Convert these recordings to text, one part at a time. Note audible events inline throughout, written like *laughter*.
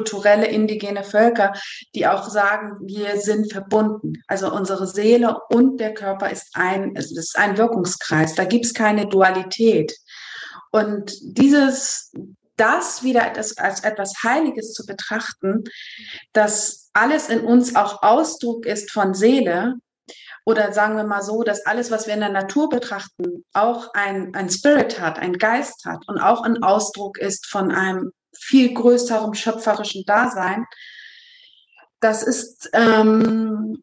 kulturelle indigene Völker, die auch sagen, wir sind verbunden. Also unsere Seele und der Körper ist ein, es ist ein Wirkungskreis. Da gibt es keine Dualität. Und dieses, das wieder als, als etwas Heiliges zu betrachten, dass alles in uns auch Ausdruck ist von Seele, oder sagen wir mal so, dass alles, was wir in der Natur betrachten, auch ein, ein Spirit hat, ein Geist hat und auch ein Ausdruck ist von einem viel größeren schöpferischen Dasein. Das ist, ähm,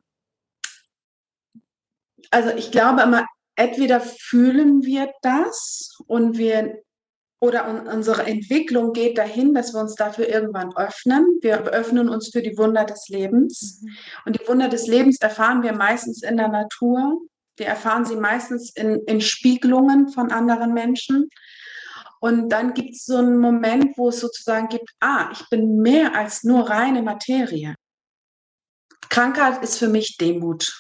also ich glaube immer, entweder fühlen wir das und wir oder unsere Entwicklung geht dahin, dass wir uns dafür irgendwann öffnen. Wir öffnen uns für die Wunder des Lebens. Mhm. Und die Wunder des Lebens erfahren wir meistens in der Natur. Wir erfahren sie meistens in, in Spiegelungen von anderen Menschen. Und dann gibt es so einen Moment, wo es sozusagen gibt, ah, ich bin mehr als nur reine Materie. Krankheit ist für mich Demut.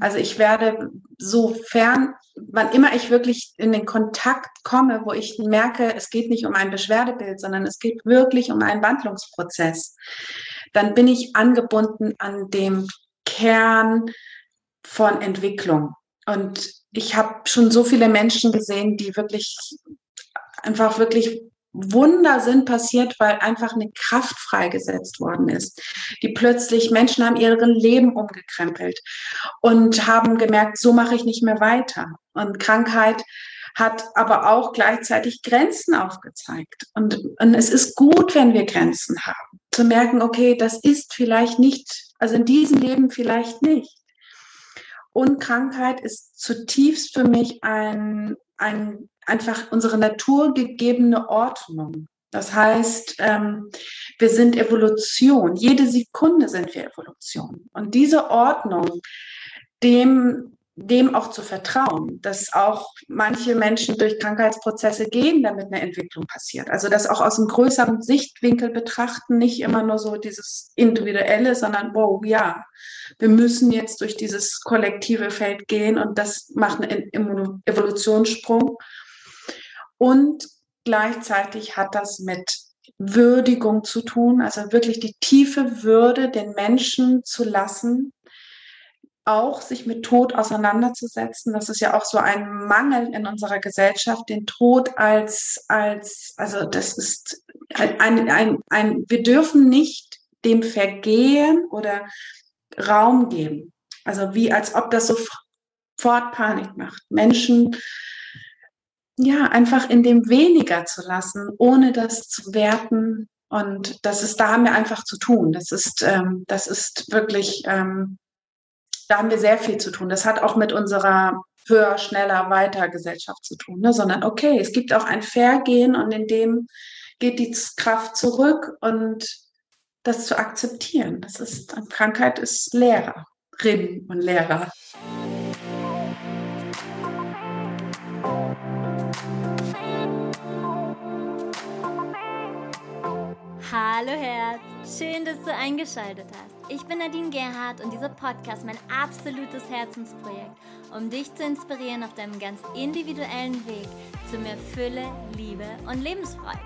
Also ich werde sofern, wann immer ich wirklich in den Kontakt komme, wo ich merke, es geht nicht um ein Beschwerdebild, sondern es geht wirklich um einen Wandlungsprozess, dann bin ich angebunden an dem Kern von Entwicklung. Und ich habe schon so viele Menschen gesehen, die wirklich einfach wirklich Wunder sind passiert, weil einfach eine Kraft freigesetzt worden ist, die plötzlich Menschen haben ihr Leben umgekrempelt und haben gemerkt, so mache ich nicht mehr weiter. Und Krankheit hat aber auch gleichzeitig Grenzen aufgezeigt. Und, und es ist gut, wenn wir Grenzen haben, zu merken, okay, das ist vielleicht nicht, also in diesem Leben vielleicht nicht. Und Krankheit ist zutiefst für mich ein, ein einfach unsere naturgegebene Ordnung. Das heißt, ähm, wir sind Evolution. Jede Sekunde sind wir Evolution. Und diese Ordnung, dem, dem auch zu vertrauen, dass auch manche Menschen durch Krankheitsprozesse gehen, damit eine Entwicklung passiert. Also das auch aus einem größeren Sichtwinkel betrachten, nicht immer nur so dieses Individuelle, sondern wow, ja, wir müssen jetzt durch dieses kollektive Feld gehen und das macht einen Evolutionssprung. Und gleichzeitig hat das mit Würdigung zu tun, also wirklich die tiefe Würde den Menschen zu lassen, auch sich mit Tod auseinanderzusetzen. Das ist ja auch so ein Mangel in unserer Gesellschaft, den Tod als, als, also das ist ein, ein, ein, ein wir dürfen nicht dem Vergehen oder Raum geben. Also wie als ob das sofort Panik macht. Menschen ja, einfach in dem weniger zu lassen, ohne das zu werten. Und das ist, da haben wir einfach zu tun. Das ist, ähm, das ist wirklich, ähm, da haben wir sehr viel zu tun. Das hat auch mit unserer höher, schneller, weiter Gesellschaft zu tun, ne? sondern okay, es gibt auch ein Vergehen und in dem geht die Kraft zurück und das zu akzeptieren. Das ist, Krankheit ist Lehrerin und Lehrer. Hallo Herz, schön, dass du eingeschaltet hast. Ich bin Nadine Gerhardt und dieser Podcast mein absolutes Herzensprojekt, um dich zu inspirieren auf deinem ganz individuellen Weg zu mehr Fülle, Liebe und Lebensfreude.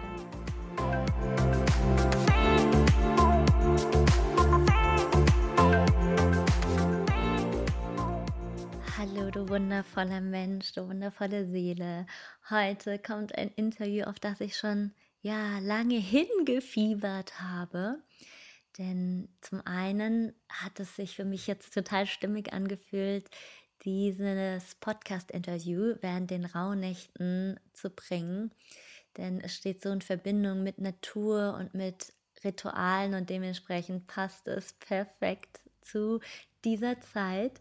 Hallo, du wundervoller Mensch, du wundervolle Seele. Heute kommt ein Interview, auf das ich schon ja lange hingefiebert habe. Denn zum einen hat es sich für mich jetzt total stimmig angefühlt, dieses Podcast-Interview während den Rauhnächten zu bringen. Denn es steht so in Verbindung mit Natur und mit Ritualen und dementsprechend passt es perfekt zu dieser Zeit.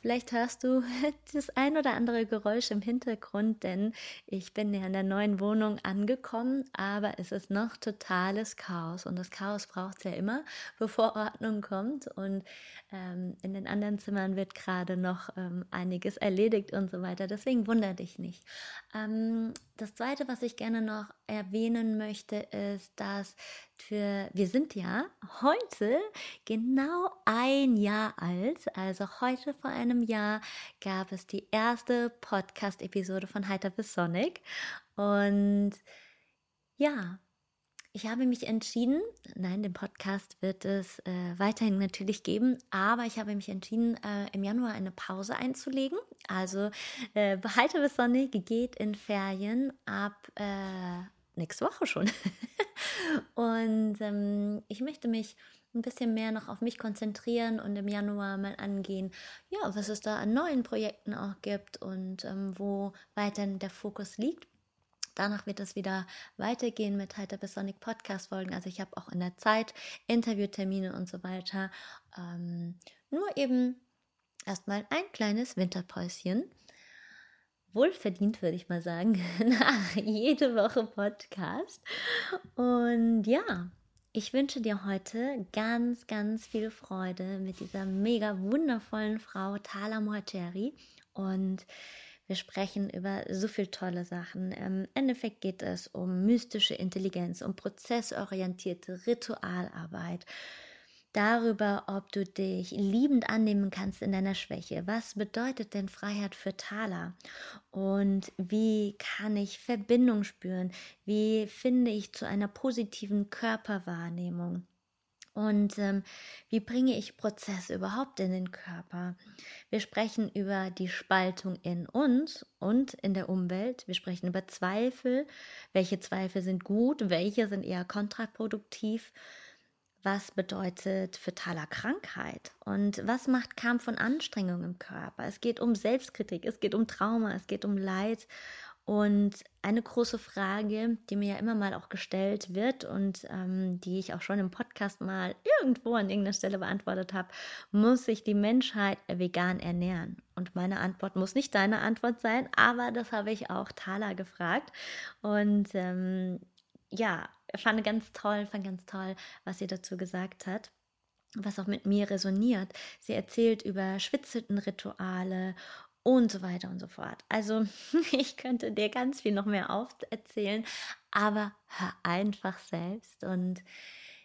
Vielleicht hörst du *laughs* das ein oder andere Geräusch im Hintergrund, denn ich bin ja in der neuen Wohnung angekommen, aber es ist noch totales Chaos und das Chaos braucht es ja immer, *laughs* bevor Ordnung kommt und ähm, in den anderen Zimmern wird gerade noch ähm, einiges erledigt und so weiter. Deswegen wundere dich nicht. Ähm, das Zweite, was ich gerne noch erwähnen möchte, ist, dass für, wir sind ja heute genau ein Jahr alt. Also heute vor einem Jahr gab es die erste Podcast-Episode von Heiter bis Sonic. Und ja, ich habe mich entschieden, nein, den Podcast wird es äh, weiterhin natürlich geben, aber ich habe mich entschieden, äh, im Januar eine Pause einzulegen. Also äh, behalte bis Sonne geht in Ferien ab äh, nächste Woche schon. *laughs* und ähm, ich möchte mich ein bisschen mehr noch auf mich konzentrieren und im Januar mal angehen, ja, was es da an neuen Projekten auch gibt und ähm, wo weiterhin der Fokus liegt. Danach wird es wieder weitergehen mit Hypersonic Podcast Folgen. Also ich habe auch in der Zeit Interviewtermine und so weiter. Ähm, nur eben erstmal ein kleines Winterpäuschen. Wohlverdient, würde ich mal sagen, *laughs* nach jede Woche Podcast. Und ja, ich wünsche dir heute ganz, ganz viel Freude mit dieser mega wundervollen Frau Thala Moacheri. Und wir sprechen über so viele tolle Sachen. Im Endeffekt geht es um mystische Intelligenz, um prozessorientierte Ritualarbeit, darüber, ob du dich liebend annehmen kannst in deiner Schwäche. Was bedeutet denn Freiheit für Thaler? Und wie kann ich Verbindung spüren? Wie finde ich zu einer positiven Körperwahrnehmung? Und ähm, wie bringe ich Prozesse überhaupt in den Körper? Wir sprechen über die Spaltung in uns und in der Umwelt. Wir sprechen über Zweifel. Welche Zweifel sind gut? Welche sind eher kontraproduktiv? Was bedeutet fetaler Krankheit? Und was macht Kampf und Anstrengung im Körper? Es geht um Selbstkritik, es geht um Trauma, es geht um Leid und eine große Frage, die mir ja immer mal auch gestellt wird und ähm, die ich auch schon im Podcast mal irgendwo an irgendeiner Stelle beantwortet habe, muss sich die Menschheit vegan ernähren? Und meine Antwort muss nicht deine Antwort sein, aber das habe ich auch Thala gefragt. Und ähm, ja, fand ganz toll, fand ganz toll, was sie dazu gesagt hat was auch mit mir resoniert. Sie erzählt über Schwitzhüttenrituale und so weiter und so fort. Also *laughs* ich könnte dir ganz viel noch mehr auferzählen, aber hör einfach selbst und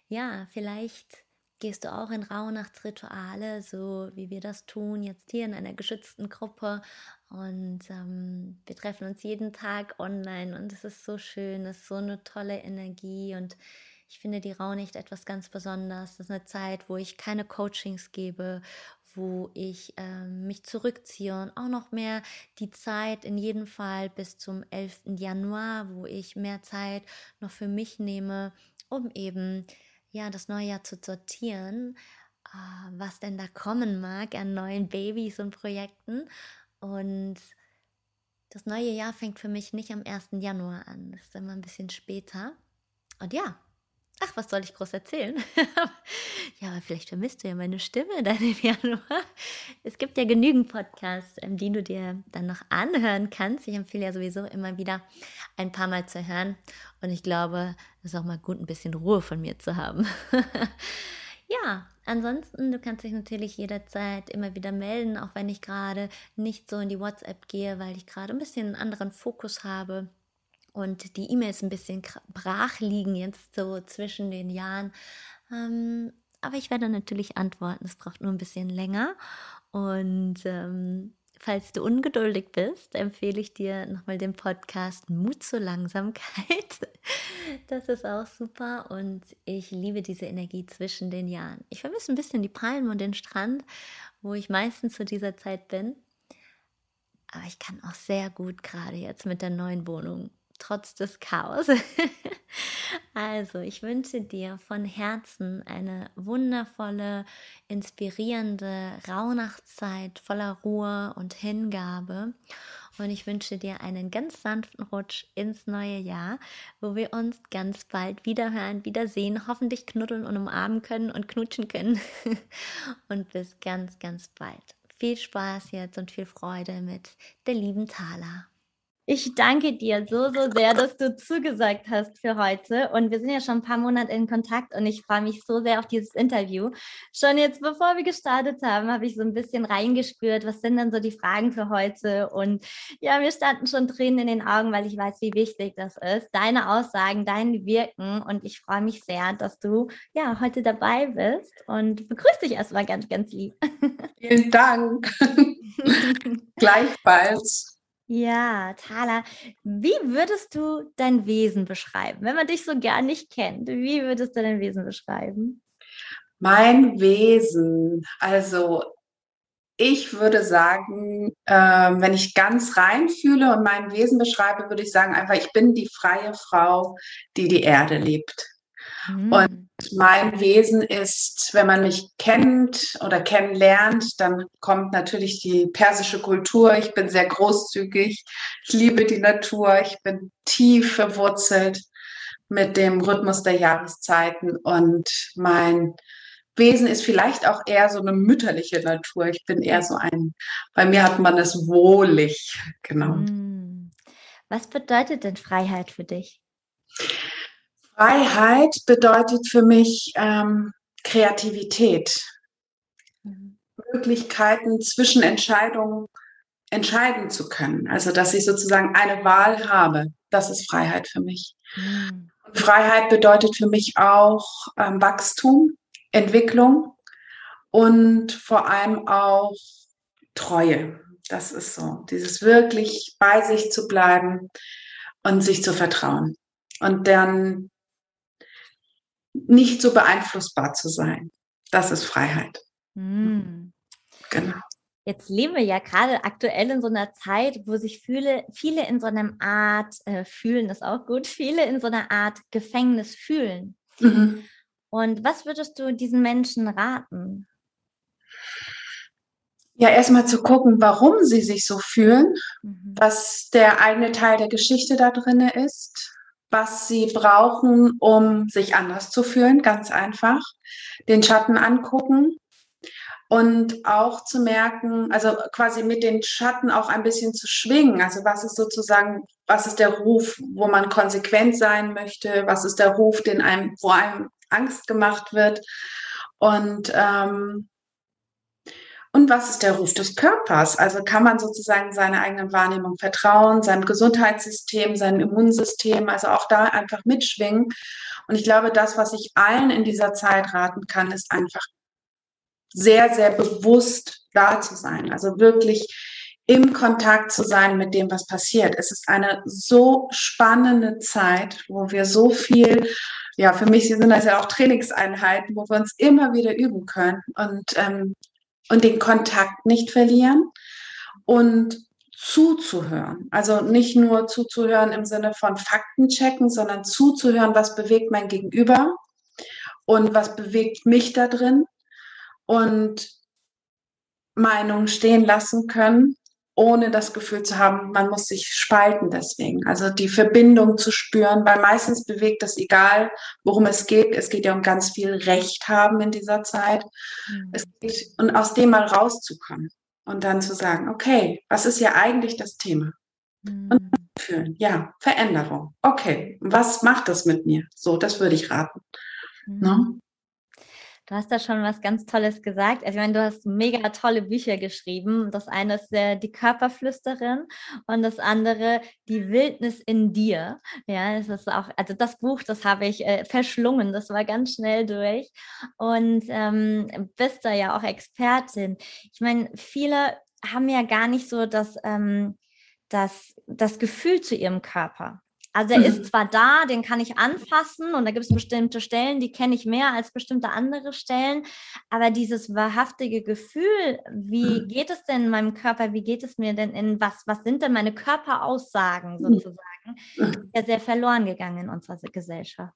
ja, vielleicht gehst du auch in Rauhnachtsrituale, so wie wir das tun, jetzt hier in einer geschützten Gruppe. Und ähm, wir treffen uns jeden Tag online und es ist so schön, es ist so eine tolle Energie und ich finde die Rauhnacht etwas ganz Besonderes. Das ist eine Zeit, wo ich keine Coachings gebe, wo ich äh, mich zurückziehe und auch noch mehr die Zeit in jedem Fall bis zum 11. Januar, wo ich mehr Zeit noch für mich nehme, um eben ja das neue Jahr zu sortieren, äh, was denn da kommen mag an neuen Babys und Projekten und das neue Jahr fängt für mich nicht am 1. Januar an, das ist immer ein bisschen später. Und ja, Ach, was soll ich groß erzählen? *laughs* ja, aber vielleicht vermisst du ja meine Stimme *laughs* dann im Januar. Es gibt ja genügend Podcasts, ähm, die du dir dann noch anhören kannst. Ich empfehle ja sowieso immer wieder ein paar Mal zu hören. Und ich glaube, es ist auch mal gut, ein bisschen Ruhe von mir zu haben. *laughs* ja, ansonsten, du kannst dich natürlich jederzeit immer wieder melden, auch wenn ich gerade nicht so in die WhatsApp gehe, weil ich gerade ein bisschen einen anderen Fokus habe und die E-Mails ein bisschen brach liegen jetzt so zwischen den Jahren. Ähm, aber ich werde natürlich antworten. Es braucht nur ein bisschen länger. Und ähm, falls du ungeduldig bist, empfehle ich dir nochmal den Podcast Mut zur Langsamkeit. *laughs* Das ist auch super und ich liebe diese Energie zwischen den Jahren. Ich vermisse ein bisschen die Palmen und den Strand, wo ich meistens zu dieser Zeit bin. Aber ich kann auch sehr gut gerade jetzt mit der neuen Wohnung trotz des Chaos. *laughs* also, ich wünsche dir von Herzen eine wundervolle, inspirierende Rauhnachtszeit voller Ruhe und Hingabe. Und ich wünsche dir einen ganz sanften Rutsch ins neue Jahr, wo wir uns ganz bald wiederhören, wiedersehen, hoffentlich knuddeln und umarmen können und knutschen können. *laughs* und bis ganz, ganz bald. Viel Spaß jetzt und viel Freude mit der lieben Thala. Ich danke dir so, so sehr, dass du zugesagt hast für heute. Und wir sind ja schon ein paar Monate in Kontakt und ich freue mich so sehr auf dieses Interview. Schon jetzt, bevor wir gestartet haben, habe ich so ein bisschen reingespürt, was sind denn so die Fragen für heute? Und ja, mir standen schon Tränen in den Augen, weil ich weiß, wie wichtig das ist. Deine Aussagen, dein Wirken. Und ich freue mich sehr, dass du ja heute dabei bist und begrüße dich erstmal ganz, ganz lieb. Vielen Dank. *laughs* *laughs* Gleichfalls. Ja, Thala, wie würdest du dein Wesen beschreiben? Wenn man dich so gar nicht kennt, wie würdest du dein Wesen beschreiben? Mein Wesen, also ich würde sagen, äh, wenn ich ganz reinfühle und mein Wesen beschreibe, würde ich sagen, einfach, ich bin die freie Frau, die die Erde liebt. Mhm. Und mein Wesen ist, wenn man mich kennt oder kennenlernt, dann kommt natürlich die persische Kultur. Ich bin sehr großzügig. Ich liebe die Natur. Ich bin tief verwurzelt mit dem Rhythmus der Jahreszeiten und mein Wesen ist vielleicht auch eher so eine mütterliche Natur. Ich bin eher so ein, bei mir hat man es wohlig, genau. Hm. Was bedeutet denn Freiheit für dich? Freiheit bedeutet für mich ähm, Kreativität, mhm. Möglichkeiten zwischen Entscheidungen entscheiden zu können. Also, dass ich sozusagen eine Wahl habe. Das ist Freiheit für mich. Mhm. Freiheit bedeutet für mich auch ähm, Wachstum, Entwicklung und vor allem auch Treue. Das ist so, dieses wirklich bei sich zu bleiben und sich zu vertrauen. Und dann nicht so beeinflussbar zu sein. Das ist Freiheit. Mm. Genau. Jetzt leben wir ja gerade aktuell in so einer Zeit, wo sich viele, viele in so einer Art, äh, fühlen ist auch gut, viele in so einer Art Gefängnis fühlen. Mhm. Und was würdest du diesen Menschen raten? Ja, erstmal zu gucken, warum sie sich so fühlen, mhm. was der eigene Teil der Geschichte da drin ist, was sie brauchen, um sich anders zu fühlen, ganz einfach. Den Schatten angucken und auch zu merken, also quasi mit den Schatten auch ein bisschen zu schwingen. Also was ist sozusagen, was ist der Ruf, wo man konsequent sein möchte? Was ist der Ruf, den einem, wo einem Angst gemacht wird. Und, ähm, und was ist der Ruf des Körpers? Also kann man sozusagen seiner eigenen Wahrnehmung vertrauen, seinem Gesundheitssystem, seinem Immunsystem, also auch da einfach mitschwingen. Und ich glaube, das, was ich allen in dieser Zeit raten kann, ist einfach sehr, sehr bewusst da zu sein. Also wirklich im Kontakt zu sein mit dem, was passiert. Es ist eine so spannende Zeit, wo wir so viel ja, für mich sind das ja auch Trainingseinheiten, wo wir uns immer wieder üben können und, ähm, und den Kontakt nicht verlieren und zuzuhören. Also nicht nur zuzuhören im Sinne von Fakten checken, sondern zuzuhören, was bewegt mein Gegenüber und was bewegt mich da drin und Meinungen stehen lassen können ohne das Gefühl zu haben, man muss sich spalten deswegen. Also die Verbindung zu spüren, weil meistens bewegt es egal, worum es geht. Es geht ja um ganz viel Recht haben in dieser Zeit. Mhm. Es geht, und aus dem mal rauszukommen und dann zu sagen, okay, was ist ja eigentlich das Thema? Mhm. Und fühlen, ja, Veränderung. Okay, was macht das mit mir? So, das würde ich raten. Mhm. Ne? Du hast da schon was ganz Tolles gesagt. Also, ich meine, du hast mega tolle Bücher geschrieben. Das eine ist äh, die Körperflüsterin und das andere die Wildnis in dir. Ja, das ist auch, also das Buch, das habe ich äh, verschlungen. Das war ganz schnell durch und ähm, bist da ja auch Expertin. Ich meine, viele haben ja gar nicht so das, ähm, das, das Gefühl zu ihrem Körper. Also er ist mhm. zwar da, den kann ich anfassen und da gibt es bestimmte Stellen, die kenne ich mehr als bestimmte andere Stellen, aber dieses wahrhaftige Gefühl, wie mhm. geht es denn in meinem Körper, wie geht es mir denn in was, was sind denn meine Körperaussagen mhm. sozusagen, ist ja sehr verloren gegangen in unserer Gesellschaft.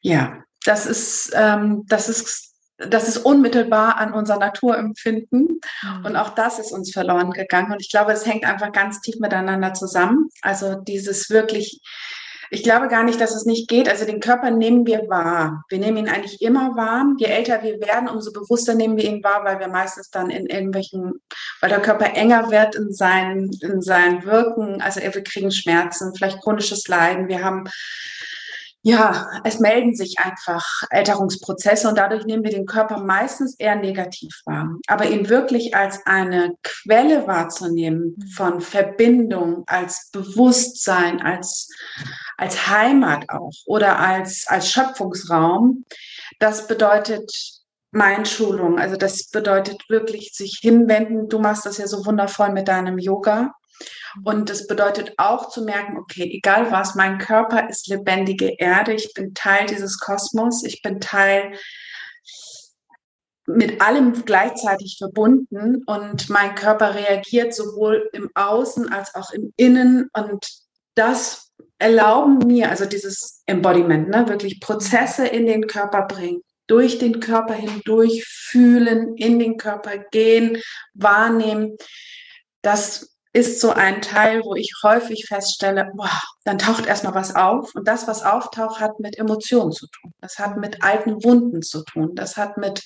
Ja, das ist, ähm, das ist das ist unmittelbar an unser Naturempfinden. Mhm. Und auch das ist uns verloren gegangen. Und ich glaube, es hängt einfach ganz tief miteinander zusammen. Also dieses wirklich, ich glaube gar nicht, dass es nicht geht. Also den Körper nehmen wir wahr. Wir nehmen ihn eigentlich immer wahr. Je älter wir werden, umso bewusster nehmen wir ihn wahr, weil wir meistens dann in irgendwelchen, weil der Körper enger wird in seinen, in seinen Wirken. Also wir kriegen Schmerzen, vielleicht chronisches Leiden. Wir haben ja, es melden sich einfach Älterungsprozesse und dadurch nehmen wir den Körper meistens eher negativ wahr. Aber ihn wirklich als eine Quelle wahrzunehmen mhm. von Verbindung, als Bewusstsein, als, als Heimat auch oder als, als Schöpfungsraum, das bedeutet Mindschulung. Also das bedeutet wirklich sich hinwenden. Du machst das ja so wundervoll mit deinem Yoga. Und das bedeutet auch zu merken, okay, egal was, mein Körper ist lebendige Erde, ich bin Teil dieses Kosmos, ich bin Teil mit allem gleichzeitig verbunden. Und mein Körper reagiert sowohl im Außen als auch im Innen. Und das erlauben mir, also dieses Embodiment, ne, wirklich Prozesse in den Körper bringen, durch den Körper hindurch fühlen, in den Körper gehen, wahrnehmen. Das ist so ein Teil, wo ich häufig feststelle, boah, dann taucht erstmal was auf und das, was auftaucht, hat mit Emotionen zu tun. Das hat mit alten Wunden zu tun. Das hat mit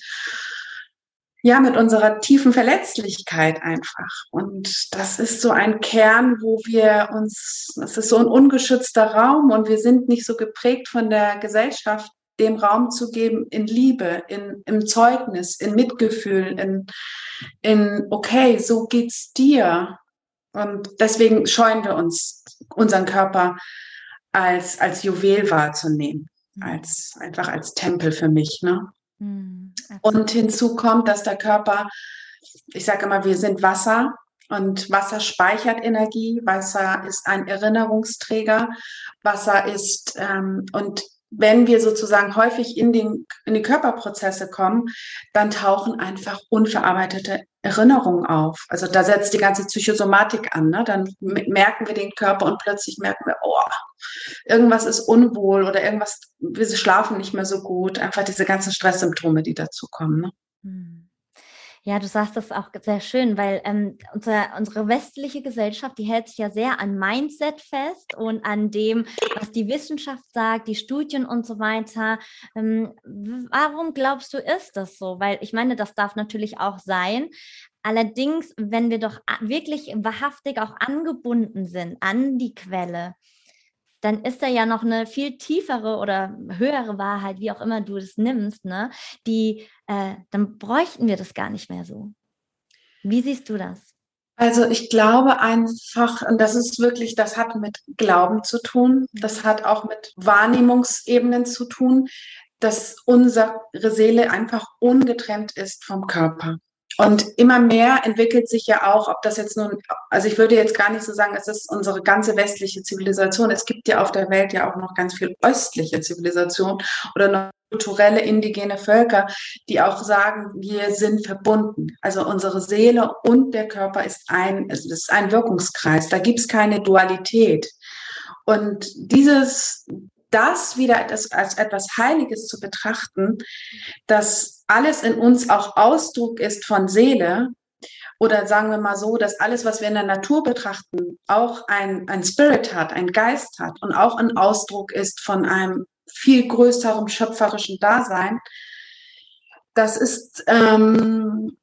ja, mit unserer tiefen Verletzlichkeit einfach. Und das ist so ein Kern, wo wir uns, es ist so ein ungeschützter Raum und wir sind nicht so geprägt von der Gesellschaft, dem Raum zu geben in Liebe, in, im Zeugnis, in Mitgefühl, in, in, okay, so geht's dir. Und deswegen scheuen wir uns, unseren Körper als, als Juwel wahrzunehmen, als, einfach als Tempel für mich, ne? Mhm, und hinzu kommt, dass der Körper, ich sage immer, wir sind Wasser und Wasser speichert Energie, Wasser ist ein Erinnerungsträger, Wasser ist ähm, und wenn wir sozusagen häufig in, den, in die Körperprozesse kommen, dann tauchen einfach unverarbeitete Erinnerungen auf. Also da setzt die ganze Psychosomatik an. Ne? Dann merken wir den Körper und plötzlich merken wir, oh, irgendwas ist unwohl oder irgendwas, wir schlafen nicht mehr so gut. Einfach diese ganzen Stresssymptome, die dazu kommen. Ne? Hm. Ja, du sagst das auch sehr schön, weil ähm, unsere, unsere westliche Gesellschaft, die hält sich ja sehr an Mindset fest und an dem, was die Wissenschaft sagt, die Studien und so weiter. Ähm, warum glaubst du, ist das so? Weil ich meine, das darf natürlich auch sein. Allerdings, wenn wir doch wirklich wahrhaftig auch angebunden sind an die Quelle, dann ist da ja noch eine viel tiefere oder höhere Wahrheit, wie auch immer du es nimmst, ne? Die, äh, dann bräuchten wir das gar nicht mehr so. Wie siehst du das? Also ich glaube einfach, und das ist wirklich, das hat mit Glauben zu tun, das hat auch mit Wahrnehmungsebenen zu tun, dass unsere Seele einfach ungetrennt ist vom Körper. Und immer mehr entwickelt sich ja auch, ob das jetzt nun, also ich würde jetzt gar nicht so sagen, es ist unsere ganze westliche Zivilisation. Es gibt ja auf der Welt ja auch noch ganz viel östliche Zivilisation oder noch kulturelle indigene Völker, die auch sagen, wir sind verbunden. Also unsere Seele und der Körper ist ein, es ist ein Wirkungskreis. Da gibt es keine Dualität. Und dieses, das wieder als, als etwas Heiliges zu betrachten, dass alles in uns auch Ausdruck ist von Seele, oder sagen wir mal so, dass alles, was wir in der Natur betrachten, auch ein, ein Spirit hat, ein Geist hat und auch ein Ausdruck ist von einem viel größeren schöpferischen Dasein. Das ist, ähm,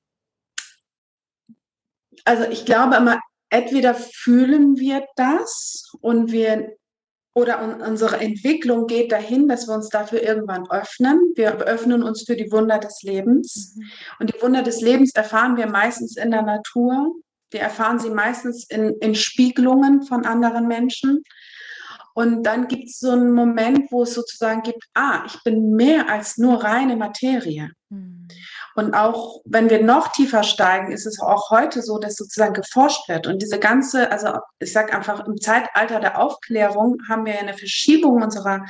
also ich glaube immer, entweder fühlen wir das und wir oder unsere Entwicklung geht dahin, dass wir uns dafür irgendwann öffnen. Wir öffnen uns für die Wunder des Lebens. Mhm. Und die Wunder des Lebens erfahren wir meistens in der Natur. Wir erfahren sie meistens in, in Spiegelungen von anderen Menschen. Und dann gibt es so einen Moment, wo es sozusagen gibt, ah, ich bin mehr als nur reine Materie. Mhm. Und auch wenn wir noch tiefer steigen, ist es auch heute so, dass sozusagen geforscht wird. Und diese ganze, also ich sage einfach, im Zeitalter der Aufklärung haben wir eine Verschiebung unserer,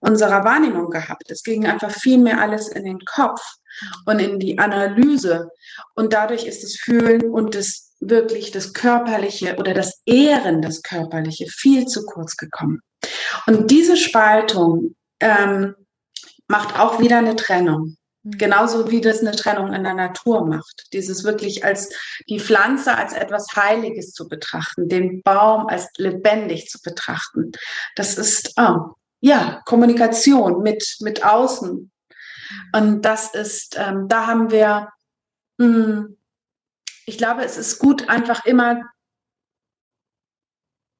unserer Wahrnehmung gehabt. Es ging einfach viel mehr alles in den Kopf und in die Analyse. Und dadurch ist das Fühlen und das wirklich das Körperliche oder das Ehren das Körperliche viel zu kurz gekommen. Und diese Spaltung ähm, macht auch wieder eine Trennung. Mhm. Genauso wie das eine Trennung in der Natur macht. Dieses wirklich als die Pflanze als etwas Heiliges zu betrachten, den Baum als lebendig zu betrachten. Das ist, oh, ja, Kommunikation mit, mit außen. Und das ist, ähm, da haben wir, mh, hm, ich glaube, es ist gut, einfach immer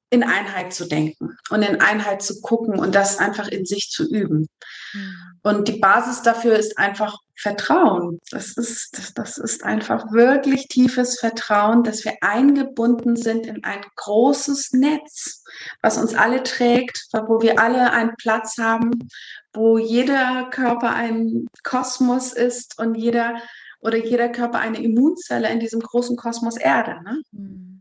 in Einheit zu denken und in Einheit zu gucken und das einfach in sich zu üben. Mhm. Und die Basis dafür ist einfach Vertrauen. Das ist, das ist einfach wirklich tiefes Vertrauen, dass wir eingebunden sind in ein großes Netz, was uns alle trägt, wo wir alle einen Platz haben, wo jeder Körper ein Kosmos ist und jeder oder jeder Körper eine Immunzelle in diesem großen Kosmos Erde. Ne?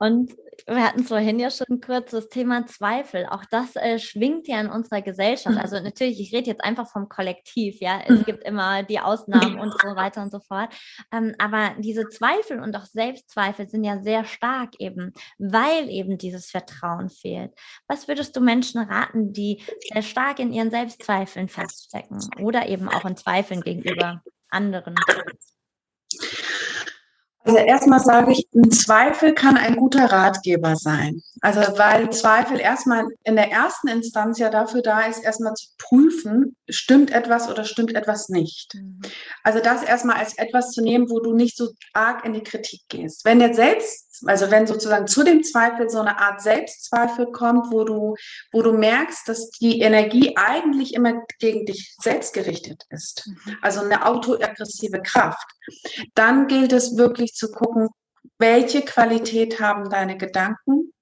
Mhm. Und wir hatten vorhin ja schon kurz das Thema Zweifel. Auch das äh, schwingt ja in unserer Gesellschaft. Also natürlich, ich rede jetzt einfach vom Kollektiv, ja. Es mhm. gibt immer die Ausnahmen und so weiter und so fort. Ähm, aber diese Zweifel und auch Selbstzweifel sind ja sehr stark eben, weil eben dieses Vertrauen fehlt. Was würdest du Menschen raten, die sehr stark in ihren Selbstzweifeln feststecken oder eben auch in Zweifeln gegenüber anderen? Also erstmal sage ich, ein Zweifel kann ein guter Ratgeber sein. Also weil Zweifel erstmal in der ersten Instanz ja dafür da ist, erstmal zu prüfen, stimmt etwas oder stimmt etwas nicht. Mhm. Also das erstmal als etwas zu nehmen, wo du nicht so arg in die Kritik gehst. Wenn jetzt selbst also wenn sozusagen zu dem Zweifel so eine Art Selbstzweifel kommt, wo du, wo du merkst, dass die Energie eigentlich immer gegen dich selbst gerichtet ist, mhm. also eine autoaggressive Kraft, dann gilt es wirklich zu gucken, welche Qualität haben deine Gedanken?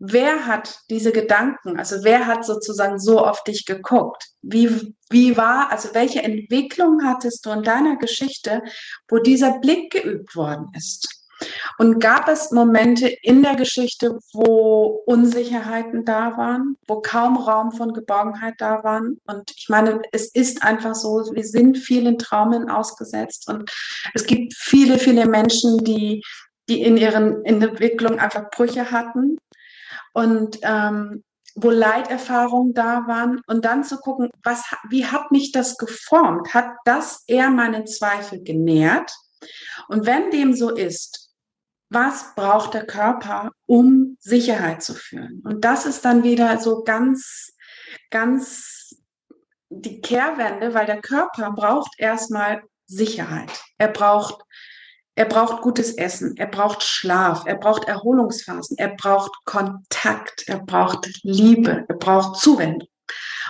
Wer hat diese Gedanken? Also wer hat sozusagen so auf dich geguckt? Wie, wie war, also welche Entwicklung hattest du in deiner Geschichte, wo dieser Blick geübt worden ist? Und gab es Momente in der Geschichte, wo Unsicherheiten da waren, wo kaum Raum von Geborgenheit da waren? Und ich meine, es ist einfach so, wir sind vielen Traumen ausgesetzt und es gibt viele, viele Menschen, die, die in ihren in Entwicklung einfach Brüche hatten und ähm, wo Leiterfahrungen da waren und dann zu gucken, was, wie hat mich das geformt? Hat das eher meinen Zweifel genährt? Und wenn dem so ist, was braucht der Körper, um Sicherheit zu fühlen? Und das ist dann wieder so ganz, ganz die Kehrwende, weil der Körper braucht erstmal Sicherheit. Er braucht, er braucht gutes Essen, er braucht Schlaf, er braucht Erholungsphasen, er braucht Kontakt, er braucht Liebe, er braucht Zuwendung.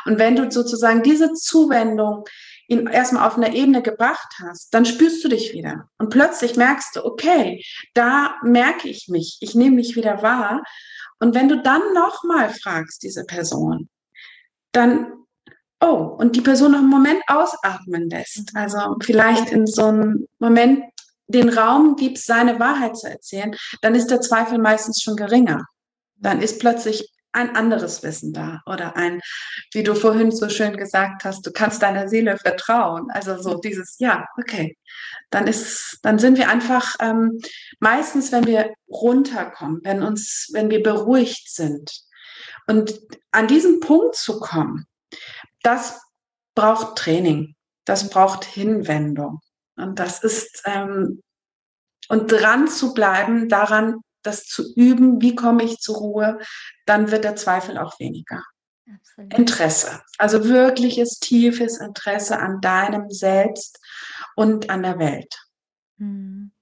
Und wenn du sozusagen diese Zuwendung ihn erstmal auf eine Ebene gebracht hast, dann spürst du dich wieder. Und plötzlich merkst du, okay, da merke ich mich, ich nehme mich wieder wahr. Und wenn du dann nochmal fragst, diese Person, dann, oh, und die Person noch einen Moment ausatmen lässt, also vielleicht in so einem Moment den Raum gibst, seine Wahrheit zu erzählen, dann ist der Zweifel meistens schon geringer. Dann ist plötzlich ein anderes Wissen da oder ein, wie du vorhin so schön gesagt hast, du kannst deiner Seele vertrauen. Also so dieses, ja, okay, dann ist, dann sind wir einfach ähm, meistens, wenn wir runterkommen, wenn uns, wenn wir beruhigt sind. Und an diesen Punkt zu kommen, das braucht Training, das braucht Hinwendung. Und das ist ähm, und dran zu bleiben, daran das zu üben, wie komme ich zur Ruhe, dann wird der Zweifel auch weniger. Absolut. Interesse, also wirkliches tiefes Interesse an deinem Selbst und an der Welt. Mhm.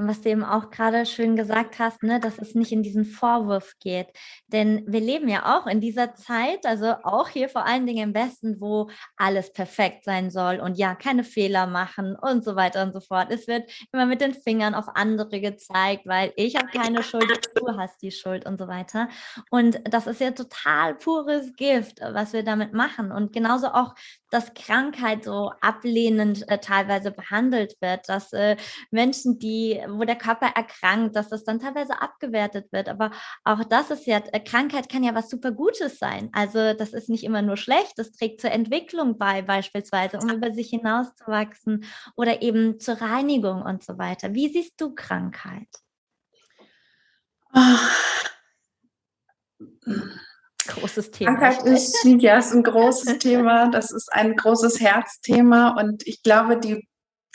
Und was du eben auch gerade schön gesagt hast, ne, dass es nicht in diesen Vorwurf geht. Denn wir leben ja auch in dieser Zeit, also auch hier vor allen Dingen im Westen, wo alles perfekt sein soll und ja, keine Fehler machen und so weiter und so fort. Es wird immer mit den Fingern auf andere gezeigt, weil ich habe keine Schuld, du hast die Schuld und so weiter. Und das ist ja total pures Gift, was wir damit machen. Und genauso auch dass Krankheit so ablehnend äh, teilweise behandelt wird, dass äh, Menschen, die, wo der Körper erkrankt, dass das dann teilweise abgewertet wird. Aber auch das ist ja, äh, Krankheit kann ja was super Gutes sein. Also das ist nicht immer nur schlecht, das trägt zur Entwicklung bei, beispielsweise, um über sich hinauszuwachsen oder eben zur Reinigung und so weiter. Wie siehst du Krankheit? Ach großes Thema. Krankheit *laughs* ist, ja, ist ein großes Thema. Das ist ein großes Herzthema. Und ich glaube, die,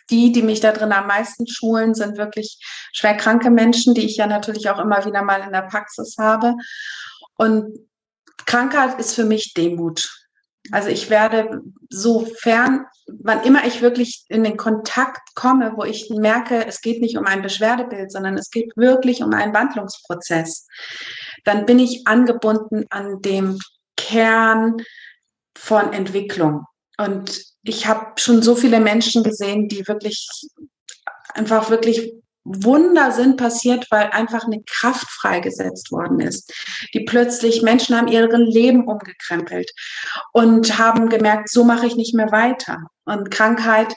die, die mich da drin am meisten schulen, sind wirklich schwerkranke Menschen, die ich ja natürlich auch immer wieder mal in der Praxis habe. Und Krankheit ist für mich Demut. Also ich werde sofern, wann immer ich wirklich in den Kontakt komme, wo ich merke, es geht nicht um ein Beschwerdebild, sondern es geht wirklich um einen Wandlungsprozess, dann bin ich angebunden an dem Kern von Entwicklung. Und ich habe schon so viele Menschen gesehen, die wirklich einfach wirklich Wunder sind passiert, weil einfach eine Kraft freigesetzt worden ist. Die plötzlich Menschen haben ihren Leben umgekrempelt und haben gemerkt, so mache ich nicht mehr weiter. Und Krankheit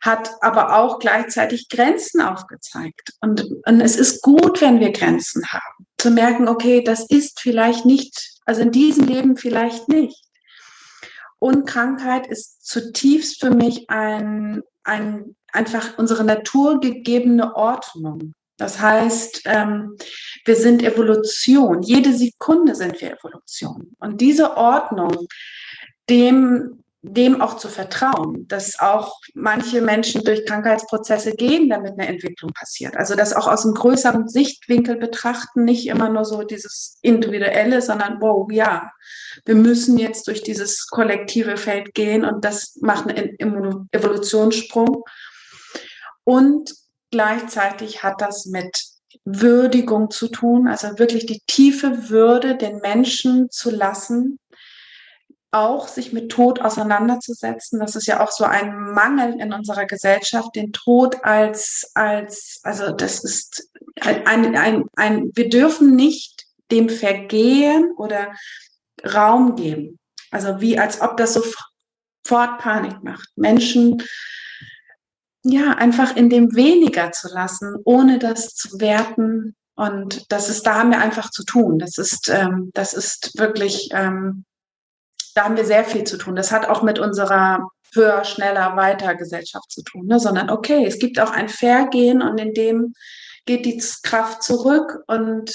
hat aber auch gleichzeitig Grenzen aufgezeigt. Und, und es ist gut, wenn wir Grenzen haben. zu merken, okay, das ist vielleicht nicht, also in diesem Leben vielleicht nicht. Und Krankheit ist zutiefst für mich ein, ein einfach unsere naturgegebene Ordnung. Das heißt, ähm, wir sind Evolution. Jede Sekunde sind wir Evolution. Und diese Ordnung, dem dem auch zu vertrauen, dass auch manche Menschen durch Krankheitsprozesse gehen, damit eine Entwicklung passiert. Also das auch aus einem größeren Sichtwinkel betrachten, nicht immer nur so dieses individuelle, sondern wow, ja, wir müssen jetzt durch dieses kollektive Feld gehen und das macht einen Evolutionssprung. Und gleichzeitig hat das mit Würdigung zu tun, also wirklich die tiefe Würde den Menschen zu lassen, auch sich mit Tod auseinanderzusetzen. Das ist ja auch so ein Mangel in unserer Gesellschaft, den Tod als, als, also das ist ein, ein, ein, wir dürfen nicht dem Vergehen oder Raum geben. Also wie als ob das sofort Panik macht. Menschen ja einfach in dem weniger zu lassen, ohne das zu werten. Und das ist, da haben wir einfach zu tun. Das ist, ähm, das ist wirklich ähm, da haben wir sehr viel zu tun. Das hat auch mit unserer höher, schneller, weiter Gesellschaft zu tun, ne? sondern okay, es gibt auch ein Vergehen und in dem geht die Kraft zurück und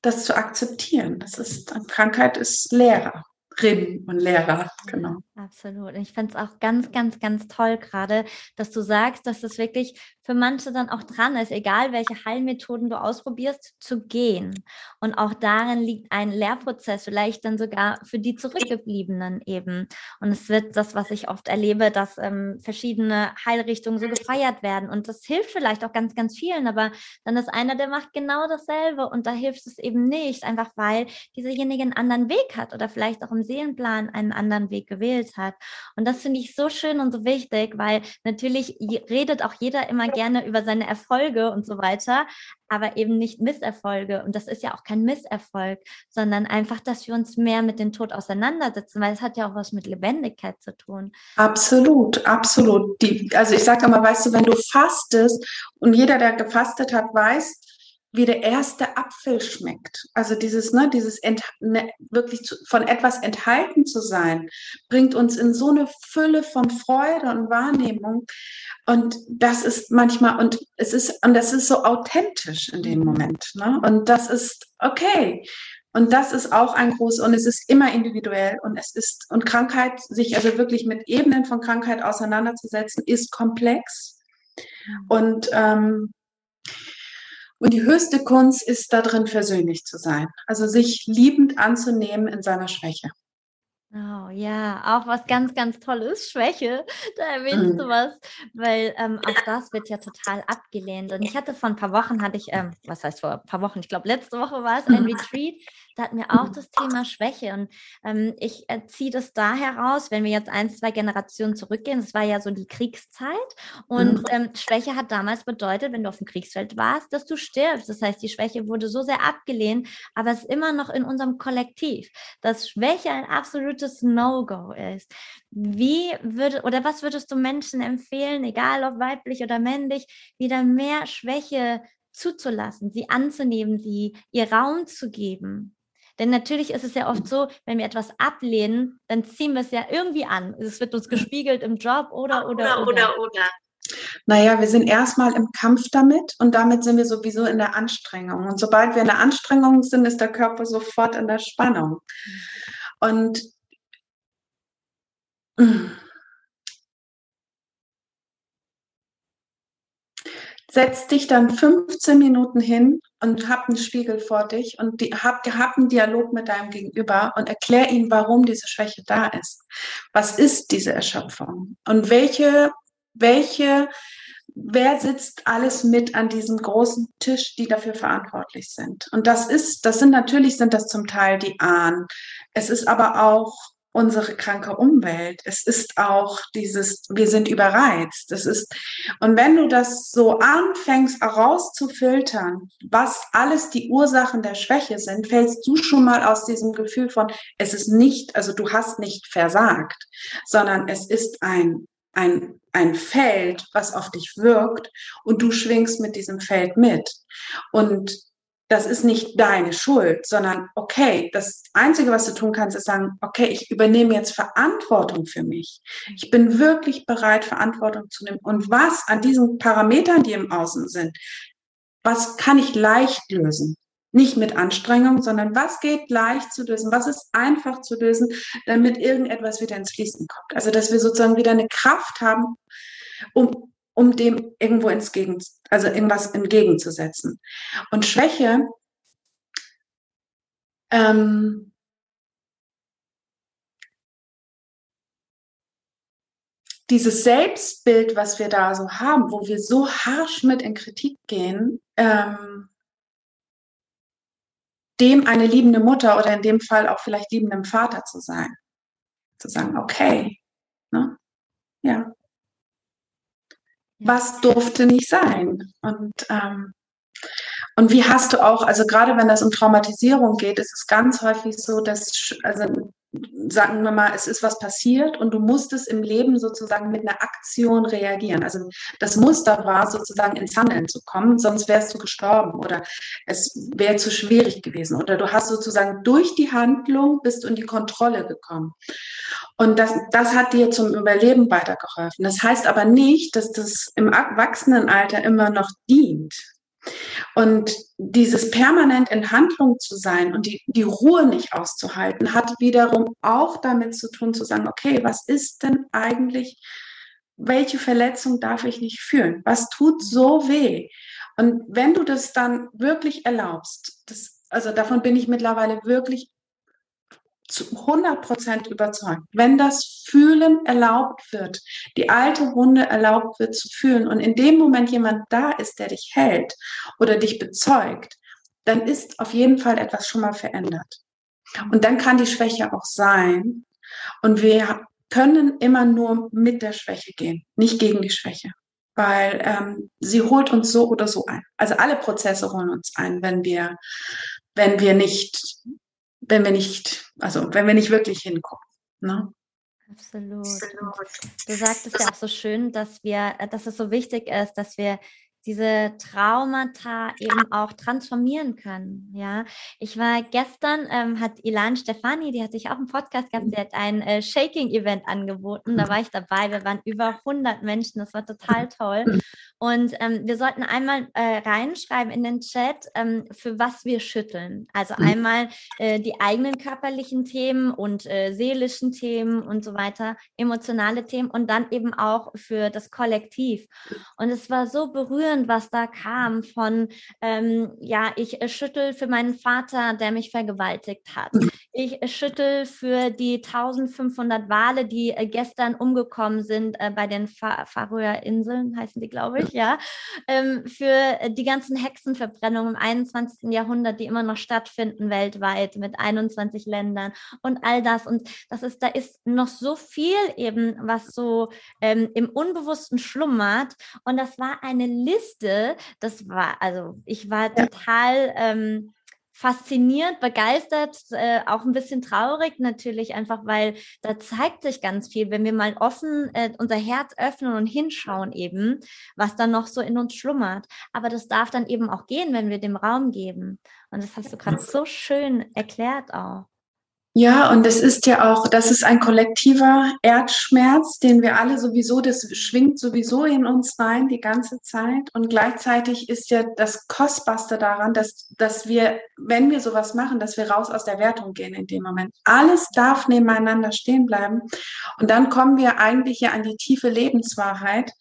das zu akzeptieren. Das ist, Krankheit ist Lehrer. Lehrerin und Lehrer, genau. Absolut. Und ich finde es auch ganz, ganz, ganz toll gerade, dass du sagst, dass es wirklich für manche dann auch dran ist, egal welche Heilmethoden du ausprobierst, zu gehen. Und auch darin liegt ein Lehrprozess, vielleicht dann sogar für die Zurückgebliebenen eben. Und es wird das, was ich oft erlebe, dass ähm, verschiedene Heilrichtungen so gefeiert werden. Und das hilft vielleicht auch ganz, ganz vielen, aber dann ist einer, der macht genau dasselbe und da hilft es eben nicht, einfach weil dieserjenige einen anderen Weg hat oder vielleicht auch im Seelenplan einen anderen Weg gewählt hat. Und das finde ich so schön und so wichtig, weil natürlich redet auch jeder immer gerne über seine Erfolge und so weiter, aber eben nicht Misserfolge. Und das ist ja auch kein Misserfolg, sondern einfach, dass wir uns mehr mit dem Tod auseinandersetzen, weil es hat ja auch was mit Lebendigkeit zu tun. Absolut, absolut. Die, also ich sage immer, weißt du, wenn du fastest und jeder, der gefastet hat, weiß, wie der erste Apfel schmeckt. Also dieses, ne, dieses Ent, ne, wirklich zu, von etwas enthalten zu sein, bringt uns in so eine Fülle von Freude und Wahrnehmung. Und das ist manchmal, und es ist, und das ist so authentisch in dem Moment. Ne? Und das ist okay. Und das ist auch ein groß, und es ist immer individuell und es ist, und Krankheit, sich also wirklich mit Ebenen von Krankheit auseinanderzusetzen, ist komplex. Mhm. Und ähm, und die höchste Kunst ist darin, versöhnlich zu sein. Also sich liebend anzunehmen in seiner Schwäche. Oh ja, auch was ganz, ganz Tolles, Schwäche. *laughs* Da erwähnst mhm. du was, weil ähm, auch das wird ja total abgelehnt. Und ich hatte vor ein paar Wochen, hatte ich, ähm, was heißt vor ein paar Wochen, ich glaube letzte Woche war es, ein mhm. Retreat da hatten wir auch das Thema Schwäche. Und ähm, ich äh, ziehe das da heraus, wenn wir jetzt ein, zwei Generationen zurückgehen, das war ja so die Kriegszeit. Und mhm. ähm, Schwäche hat damals bedeutet, wenn du auf dem Kriegsfeld warst, dass du stirbst. Das heißt, die Schwäche wurde so sehr abgelehnt, aber es ist immer noch in unserem Kollektiv, dass Schwäche ein absolutes No-Go ist. Wie würde oder was würdest du Menschen empfehlen, egal ob weiblich oder männlich, wieder mehr Schwäche zuzulassen, sie anzunehmen, sie ihr Raum zu geben? Denn natürlich ist es ja oft so, wenn wir etwas ablehnen, dann ziehen wir es ja irgendwie an. Es wird uns gespiegelt im Job oder, oder, oder. oder, oder. Naja, wir sind erstmal im Kampf damit und damit sind wir sowieso in der Anstrengung. Und sobald wir in der Anstrengung sind, ist der Körper sofort in der Spannung. Und setz dich dann 15 Minuten hin und hab einen Spiegel vor dich und die, hab, hab einen Dialog mit deinem Gegenüber und erklär ihm, warum diese Schwäche da ist. Was ist diese Erschöpfung? Und welche, welche, wer sitzt alles mit an diesem großen Tisch, die dafür verantwortlich sind? Und das ist, das sind natürlich sind das zum Teil die Ahnen. Es ist aber auch unsere kranke Umwelt. Es ist auch dieses, wir sind überreizt. Das ist, und wenn du das so anfängst herauszufiltern, was alles die Ursachen der Schwäche sind, fällst du schon mal aus diesem Gefühl von, es ist nicht, also du hast nicht versagt, sondern es ist ein, ein, ein Feld, was auf dich wirkt und du schwingst mit diesem Feld mit. Und das ist nicht deine Schuld, sondern okay, das Einzige, was du tun kannst, ist sagen, okay, ich übernehme jetzt Verantwortung für mich. Ich bin wirklich bereit, Verantwortung zu nehmen. Und was an diesen Parametern, die im Außen sind, was kann ich leicht lösen? Nicht mit Anstrengung, sondern was geht leicht zu lösen? Was ist einfach zu lösen, damit irgendetwas wieder ins Fließen kommt? Also, dass wir sozusagen wieder eine Kraft haben, um, um dem irgendwo ins Gegen, also irgendwas entgegenzusetzen. Und Schwäche, ähm, dieses Selbstbild, was wir da so haben, wo wir so harsch mit in Kritik gehen, ähm, dem eine liebende Mutter oder in dem Fall auch vielleicht liebendem Vater zu sein. Zu sagen, okay, ne? ja. Was durfte nicht sein? Und, ähm, und wie hast du auch, also gerade wenn das um Traumatisierung geht, ist es ganz häufig so, dass, also sagen wir mal, es ist was passiert und du musstest im Leben sozusagen mit einer Aktion reagieren. Also das Muster war sozusagen ins Handeln zu kommen, sonst wärst du gestorben oder es wäre zu schwierig gewesen oder du hast sozusagen durch die Handlung bist du in die Kontrolle gekommen. Und das, das hat dir zum Überleben weitergeholfen. Das heißt aber nicht, dass das im Erwachsenenalter immer noch dient. Und dieses permanent in Handlung zu sein und die, die Ruhe nicht auszuhalten, hat wiederum auch damit zu tun, zu sagen, okay, was ist denn eigentlich, welche Verletzung darf ich nicht fühlen? Was tut so weh? Und wenn du das dann wirklich erlaubst, das, also davon bin ich mittlerweile wirklich zu 100 Prozent überzeugt. Wenn das Fühlen erlaubt wird, die alte Wunde erlaubt wird zu fühlen und in dem Moment jemand da ist, der dich hält oder dich bezeugt, dann ist auf jeden Fall etwas schon mal verändert. Und dann kann die Schwäche auch sein. Und wir können immer nur mit der Schwäche gehen, nicht gegen die Schwäche. Weil ähm, sie holt uns so oder so ein. Also alle Prozesse holen uns ein, wenn wir, wenn wir nicht wenn wir nicht, also wenn wir nicht wirklich hingucken. Ne? Absolut. Absolut. Du sagtest ja auch so schön, dass wir, dass es so wichtig ist, dass wir diese Traumata eben auch transformieren können. Ja, ich war gestern, ähm, hat Ilan Stefani, die hat sich auch im Podcast gehabt, sie hat ein äh, Shaking-Event angeboten. Da war ich dabei. Wir waren über 100 Menschen. Das war total toll. Und ähm, wir sollten einmal äh, reinschreiben in den Chat, ähm, für was wir schütteln. Also mhm. einmal äh, die eigenen körperlichen Themen und äh, seelischen Themen und so weiter, emotionale Themen und dann eben auch für das Kollektiv. Und es war so berührend was da kam von, ähm, ja, ich äh, schüttel für meinen Vater, der mich vergewaltigt hat. Mhm. Ich äh, schüttel für die 1500 Wale, die äh, gestern umgekommen sind bei den Fa Färöer Inseln, heißen die, glaube ich, *laughs* ja. Ähm, für äh, die ganzen Hexenverbrennungen im 21. Jahrhundert, die immer noch stattfinden weltweit mit 21 Ländern und all das. Und das ist, da ist noch so viel eben, was so ähm, im Unbewussten schlummert. Und das war eine Liste das war, also ich war total ähm, fasziniert, begeistert, äh, auch ein bisschen traurig natürlich, einfach weil da zeigt sich ganz viel, wenn wir mal offen äh, unser Herz öffnen und hinschauen eben, was dann noch so in uns schlummert. Aber das darf dann eben auch gehen, wenn wir dem Raum geben. Und das hast du gerade so schön erklärt auch. Ja, und es ist ja auch, das ist ein kollektiver Erdschmerz, den wir alle sowieso, das schwingt sowieso in uns rein die ganze Zeit. Und gleichzeitig ist ja das Kostbarste daran, dass, dass wir, wenn wir sowas machen, dass wir raus aus der Wertung gehen in dem Moment. Alles darf nebeneinander stehen bleiben. Und dann kommen wir eigentlich ja an die tiefe Lebenswahrheit,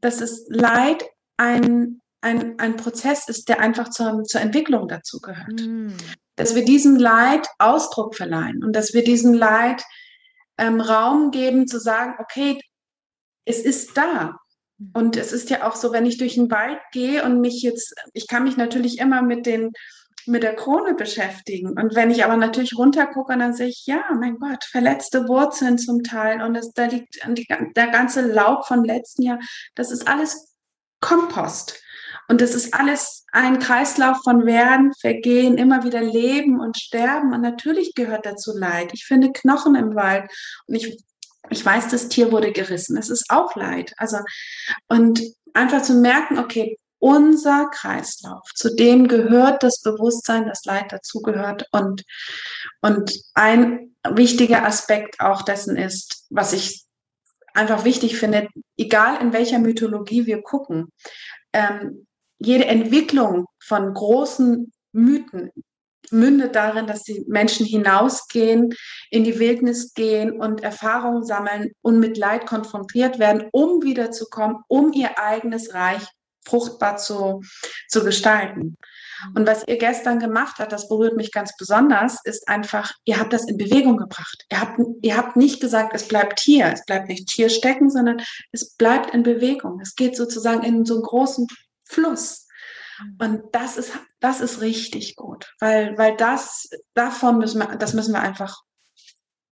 dass es Leid ein ein, ein Prozess ist, der einfach zur, zur Entwicklung dazu gehört. Mm dass wir diesem Leid Ausdruck verleihen und dass wir diesem Leid ähm, Raum geben zu sagen, okay, es ist da. Und es ist ja auch so, wenn ich durch den Wald gehe und mich jetzt, ich kann mich natürlich immer mit den mit der Krone beschäftigen. Und wenn ich aber natürlich runtergucke, dann sehe ich, ja, mein Gott, verletzte Wurzeln zum Teil und es, da liegt die, der ganze Laub vom letzten Jahr. Das ist alles Kompost. Und das ist alles ein Kreislauf von Werden, Vergehen, immer wieder Leben und Sterben. Und natürlich gehört dazu Leid. Ich finde Knochen im Wald und ich, ich weiß, das Tier wurde gerissen. Es ist auch Leid. Also, und einfach zu merken, okay, unser Kreislauf. Zu dem gehört das Bewusstsein, das Leid dazugehört. Und, und ein wichtiger Aspekt auch dessen ist, was ich einfach wichtig finde, egal in welcher Mythologie wir gucken, ähm, jede Entwicklung von großen Mythen mündet darin, dass die Menschen hinausgehen, in die Wildnis gehen und Erfahrungen sammeln und mit Leid konfrontiert werden, um wiederzukommen, um ihr eigenes Reich fruchtbar zu, zu gestalten. Und was ihr gestern gemacht habt, das berührt mich ganz besonders, ist einfach, ihr habt das in Bewegung gebracht. Ihr habt, ihr habt nicht gesagt, es bleibt hier, es bleibt nicht hier stecken, sondern es bleibt in Bewegung. Es geht sozusagen in so einen großen Fluss. Mhm. Und das ist, das ist richtig gut, weil, weil das, davon müssen wir, das müssen wir einfach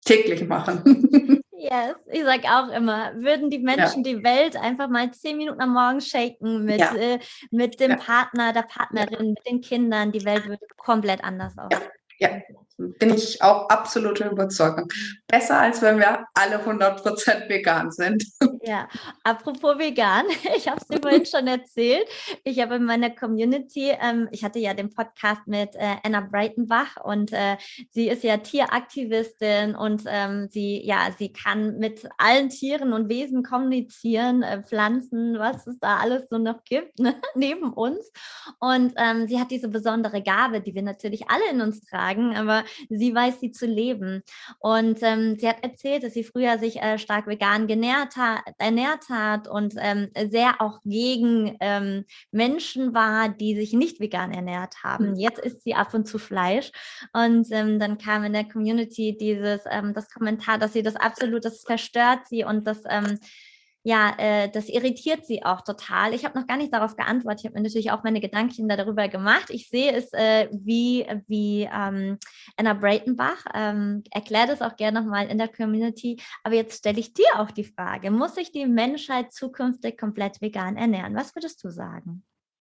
täglich machen. *laughs* Yes, ich sage auch immer, würden die Menschen ja. die Welt einfach mal zehn Minuten am Morgen shaken mit, ja. äh, mit dem ja. Partner, der Partnerin, mit den Kindern, die Welt würde komplett anders aussehen. Ja, bin ich auch absolute Überzeugung. Besser als wenn wir alle 100% vegan sind. Ja, apropos vegan, *laughs* ich habe es dir vorhin schon erzählt. Ich habe in meiner Community, ähm, ich hatte ja den Podcast mit äh, Anna Breitenbach und äh, sie ist ja Tieraktivistin und ähm, sie, ja, sie kann mit allen Tieren und Wesen kommunizieren, äh, Pflanzen, was es da alles so noch gibt, ne, *laughs* neben uns. Und ähm, sie hat diese besondere Gabe, die wir natürlich alle in uns tragen, aber sie weiß sie zu leben. Und ähm, sie hat erzählt, dass sie früher sich äh, stark vegan genährt hat, ernährt hat und ähm, sehr auch gegen ähm, Menschen war, die sich nicht vegan ernährt haben. Mhm. Jetzt isst sie ab und zu Fleisch. Und ähm, dann kam in der Community dieses ähm, das Kommentar, dass sie das absolut, das verstört sie und das ähm, ja, äh, das irritiert sie auch total. Ich habe noch gar nicht darauf geantwortet. Ich habe mir natürlich auch meine Gedanken darüber gemacht. Ich sehe es äh, wie, wie ähm, Anna Breitenbach. Ähm, erklärt es auch gerne nochmal in der Community. Aber jetzt stelle ich dir auch die Frage, muss sich die Menschheit zukünftig komplett vegan ernähren? Was würdest du sagen?